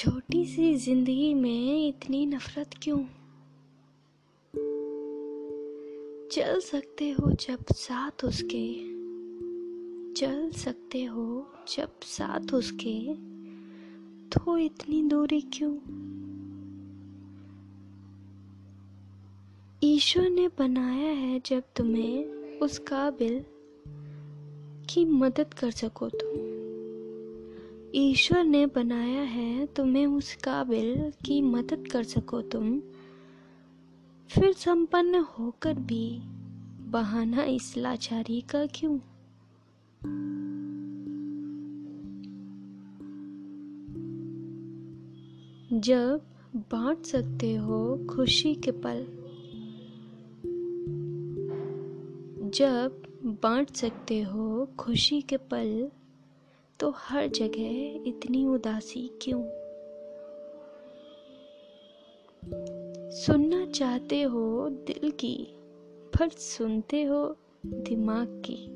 छोटी सी ज़िंदगी में इतनी नफरत क्यों? चल सकते हो जब साथ उसके। चल सकते हो जब साथ उसके। तो इतनी दूरी क्यों? ईश्वर ने बनाया है जब तुम्हें उस काबिल की मदद कर सको तुम। ईश्वर ने बनाया है, तुम्हें उस काबिल की मदद कर सको तुम। फिर संपन्न होकर भी बहाना इस लाचारी का क्यों? जब बांट सकते हो खुशी के पल, जब बांट सकते हो खुशी के पल तो हर जगह इतनी उदासी क्यों? सुनना चाहते हो दिल की, पर सुनते हो दिमाग की।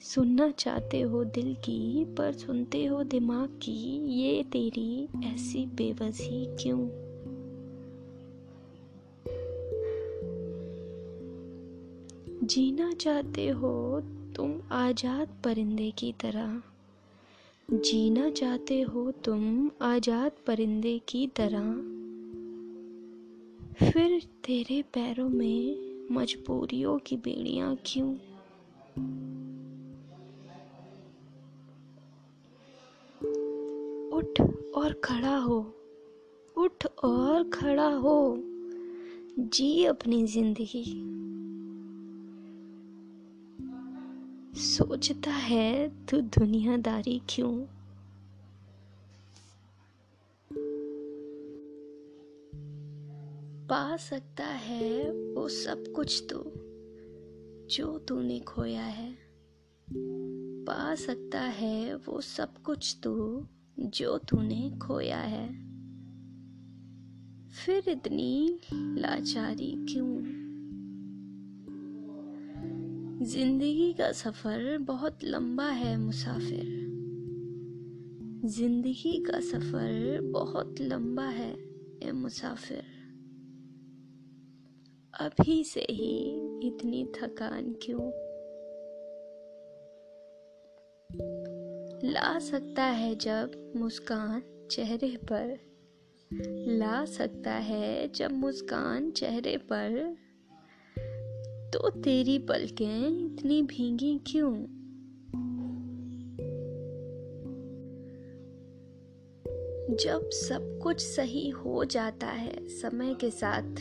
सुनना चाहते हो दिल की, पर सुनते हो दिमाग की, ये तेरी ऐसी बेबसी क्यों? जीना चाहते हो तुम आज़ाद परिंदे की तरह। जीना चाहते हो तुम आज़ाद परिंदे की तरह। फिर तेरे पैरों में मजबूरियों की बेड़ियाँ क्यों? उठ और खड़ा हो, उठ और खड़ा हो। जी अपनी ज़िंदगी। सोचता है, तू दुनियादारी क्यों? पा सकता है वो सब कुछ तो जो तूने खोया है। पा सकता है वो सब कुछ तो जो तूने खोया है। फिर इतनी लाचारी क्यों? ज़िंदगी का सफ़र बहुत लंबा है, मुसाफिर। ज़िंदगी का सफ़र बहुत लंबा है, ए मुसाफिर। अभी से ही इतनी थकान क्यों? ला सकता है जब मुस्कान चेहरे पर। ला सकता है जब मुस्कान चेहरे पर। तो तेरी पलकें इतनी भींगी क्यों? जब सब कुछ सही हो जाता है समय के साथ,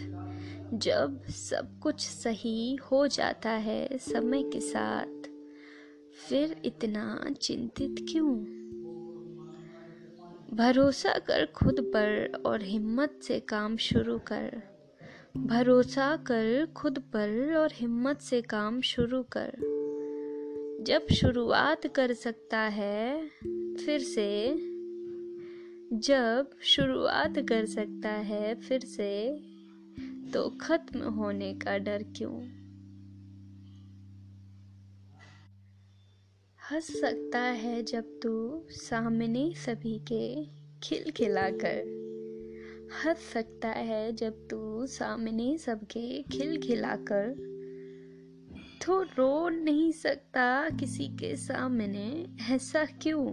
जब सब कुछ सही हो जाता है समय के साथ, फिर इतना चिंतित क्यों? भरोसा कर खुद पर और हिम्मत से काम शुरू कर। भरोसा कर, खुद पर और हिम्मत से काम शुरू कर। जब शुरुआत कर सकता है, फिर से। जब शुरुआत कर सकता है, फिर से। तो खत्म होने का डर क्यों? हंस सकता है जब तू सामने सभी के खिलखिलाकर। हंस सकता है जब तू सामने सबके खिल खिलाकर। तो रो नहीं सकता किसी के सामने, ऐसा क्यों?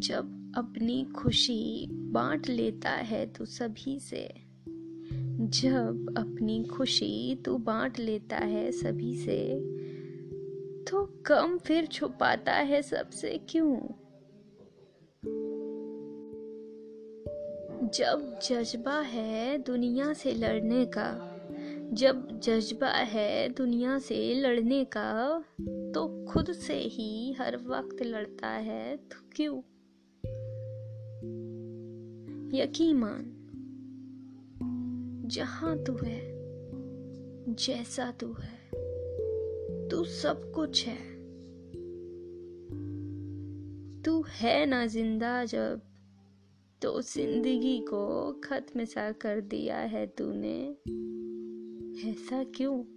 जब अपनी खुशी बांट लेता है तू सभी से, जब अपनी खुशी तू बांट लेता है सभी से तो कम फिर छुपाता है सबसे क्यों? जब जज्बा है दुनिया से लड़ने का, जब जज्बा है दुनिया से लड़ने का तो खुद से ही हर वक्त लड़ता है तो क्यों? यकीन मान जहाँ तू है, जैसा तू है, तू सब कुछ है। तू है ना ज़िंदा जब तो ज़िंदगी को खत्म सा कर दिया है तूने। ऐसा क्यों?